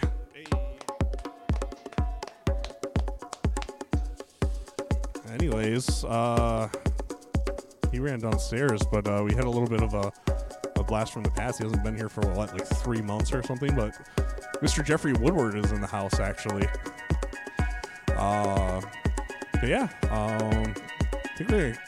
Anyways, uh, he ran downstairs, but uh, we had a little bit of a, a blast from the past. He hasn't been here for what, like three months or something, but Mr. Jeffrey Woodward is in the house actually. Uh, but yeah, um, I think. Um,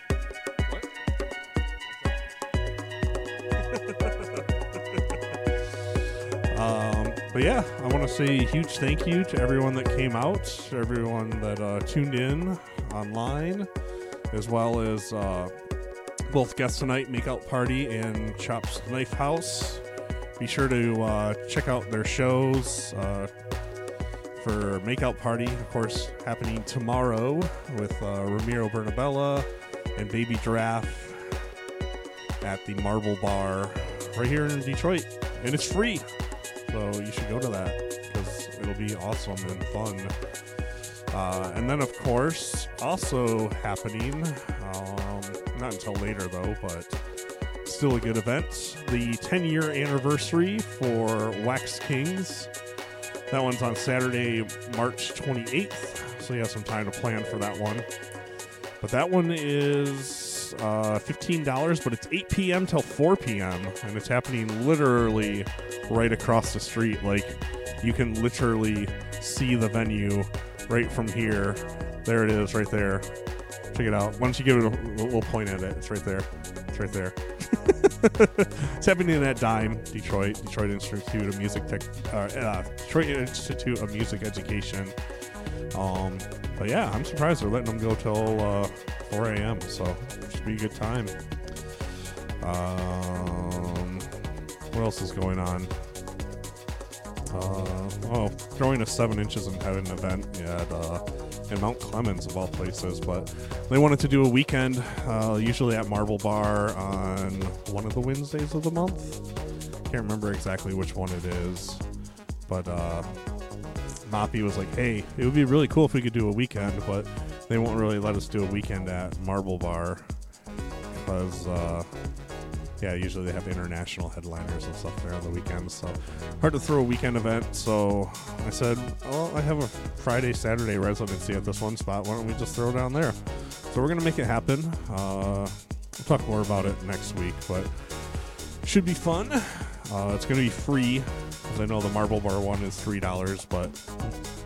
but yeah, I want to say a huge thank you to everyone that came out, everyone that uh, tuned in online, as well as uh, both guests tonight, Makeout Party and Chops Knife House. Be sure to uh, check out their shows uh, for Makeout Party, of course, happening tomorrow with uh, Ramiro Bernabella and Baby Giraffe at the Marble Bar right here in Detroit. And it's free. So you should go to that because it'll be awesome and fun. Uh, and then, of course, also happening, um, not until later though, but still a good event, the 10 year anniversary for Wax Kings. That one's on Saturday, March 28th. So you have some time to plan for that one. But that one is uh, $15, but it's 8 p.m. till 4 p.m. And it's happening literally right across the street. Like, you can literally see the venue right from here. There it is, right there. Check it out. Why don't you give it a, we'll point at it. It's right there. It's right there. it's happening at Dime, Detroit, Detroit Institute of Music Tech, uh, uh, Detroit Institute of Music Education. Um, but yeah, I'm surprised they're letting them go till uh, 4 a.m. So should be a good time. Um, what else is going on? Uh, oh, throwing a seven inches in heaven event at uh, in Mount Clemens of all places, but they wanted to do a weekend, uh, usually at Marble Bar on one of the Wednesdays of the month. Can't remember exactly which one it is, but uh, Moppy was like, "Hey, it would be really cool if we could do a weekend, but they won't really let us do a weekend at Marble Bar because." Uh, yeah, usually they have international headliners and stuff there on the weekends, so hard to throw a weekend event. So I said, "Well, I have a Friday, Saturday residency at this one spot. Why don't we just throw down there?" So we're gonna make it happen. Uh, we'll talk more about it next week, but should be fun. Uh, it's gonna be free, because I know the Marble Bar one is three dollars, but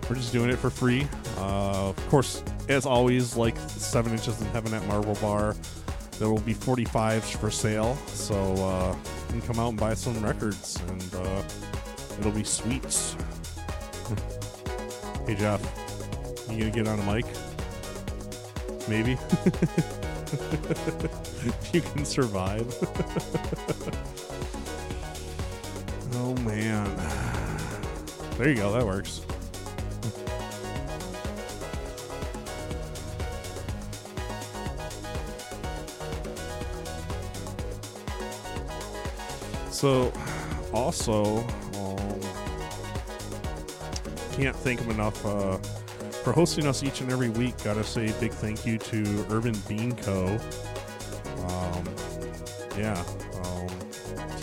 we're just doing it for free. Uh, of course, as always, like Seven Inches in Heaven at Marble Bar. There will be 45s for sale, so uh, you can come out and buy some records, and uh, it'll be sweets. hey Jeff, you gonna get on a mic? Maybe. if you can survive. oh man. There you go. That works. So, also, um, can't thank him enough uh, for hosting us each and every week. Gotta say big thank you to Urban Bean Co. Um, yeah,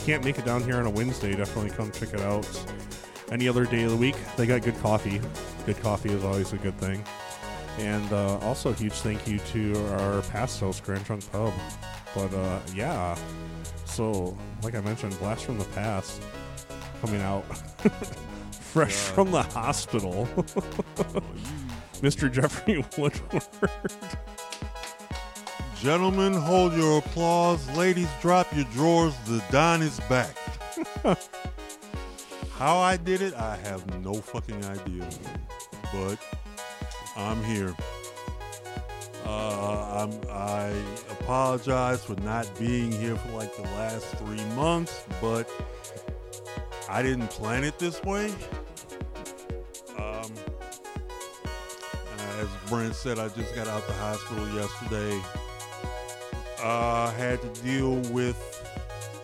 you can't make it down here on a Wednesday, definitely come check it out. Any other day of the week, they got good coffee. Good coffee is always a good thing. And uh, also, a huge thank you to our past host, Grand Trunk Pub. But uh, yeah, so like I mentioned, Blast from the Past coming out fresh from the hospital. Mr. Jeffrey Woodward. Gentlemen, hold your applause. Ladies, drop your drawers. The Don is back. How I did it, I have no fucking idea. But I'm here. Uh, I'm, I apologize for not being here for like the last three months, but I didn't plan it this way. Um, as Brent said, I just got out the hospital yesterday. Uh, had to deal with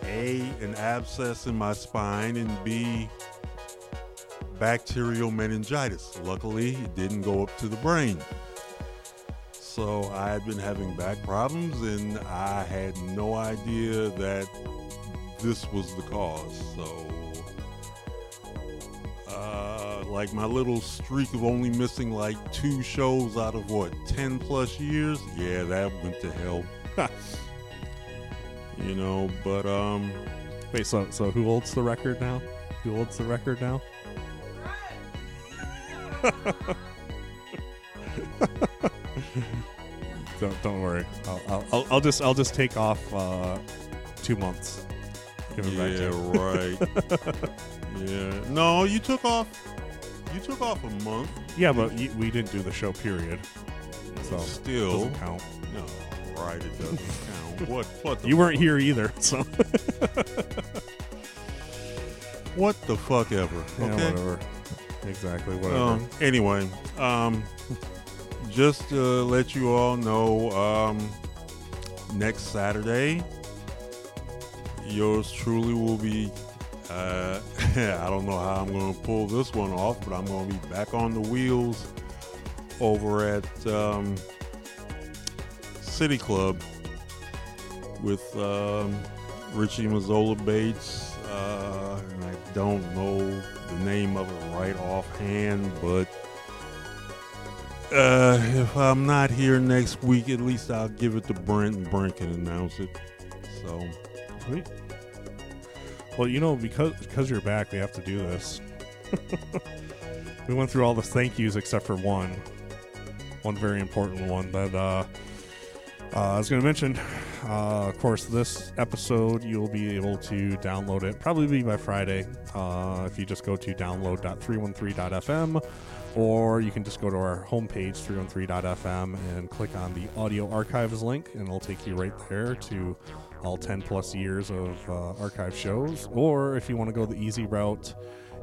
A, an abscess in my spine, and B, bacterial meningitis. Luckily, it didn't go up to the brain. So I had been having back problems, and I had no idea that this was the cause. So Uh, like my little streak of only missing like two shows out of what, 10 plus years? Yeah, that went to hell. you know, but, um, Wait, so so who holds the record now? Who holds the record now? don't don't worry. I'll, I'll, I'll, I'll just I'll just take off uh, two months. Give it back to yeah, you. right. yeah. No, you took off, you took off a month. yeah, but y- we didn't do the show. Period. So Still. doesn't count. Right, it doesn't count. What, what the You weren't fuck? here either, so What the fuck ever. Yeah, okay? whatever. Exactly, whatever. Um, anyway, um, just to let you all know, um, next Saturday, yours truly will be. Uh, I don't know how I'm going to pull this one off, but I'm going to be back on the wheels over at um, City Club with um, Richie Mazzola Bates. Uh, and I don't know the name of it right offhand, but uh, if I'm not here next week, at least I'll give it to Brent and Brent can announce it. So, Sweet. Well, you know, because because you're back, we have to do this. we went through all the thank yous except for one, one very important one that uh, uh, I was going to mention. Uh, of course, this episode you'll be able to download it probably by Friday uh, if you just go to download.313.fm or you can just go to our homepage 313.fm and click on the audio archives link and it'll take you right there to all 10 plus years of uh, archive shows or if you want to go the easy route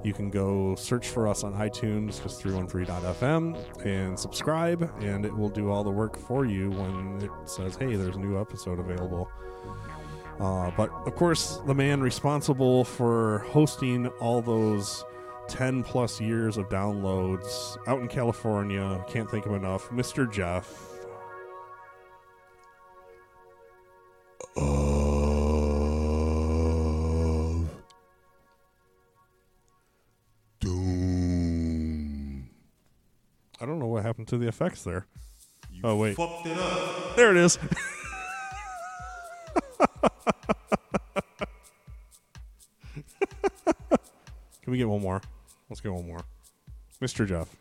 you can go search for us on iTunes, just 313.fm, and subscribe, and it will do all the work for you when it says, hey, there's a new episode available. Uh, but of course, the man responsible for hosting all those 10 plus years of downloads out in California, can't think of enough, Mr. Jeff. of doom. I don't know what happened to the effects there. oh, wait. fucked it up. There it is. Can we get one more? Let's get one more. Mr. Jeff.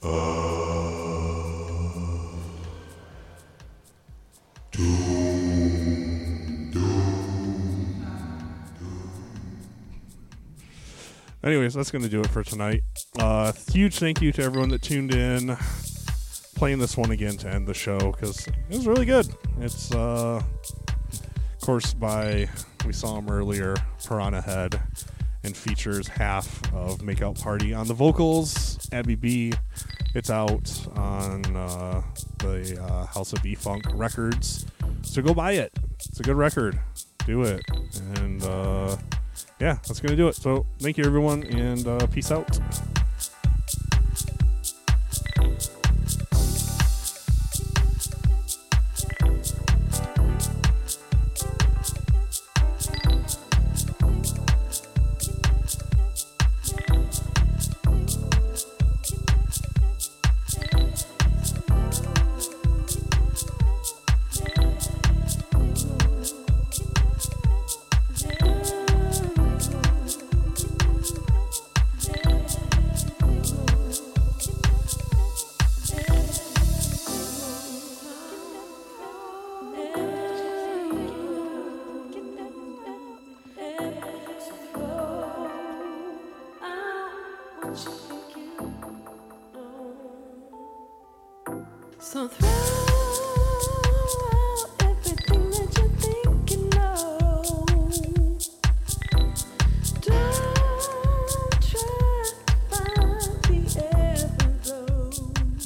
Uh, Anyways, that's going to do it for tonight. Uh, huge thank you to everyone that tuned in, playing this one again to end the show because it was really good. It's, uh, of course, by we saw him earlier, Piranha Head, and features half of Makeout Party on the vocals. Abby B. It's out on uh, the uh, House of E Funk Records, so go buy it. It's a good record. Do it, and uh, yeah, that's gonna do it. So thank you everyone, and uh, peace out.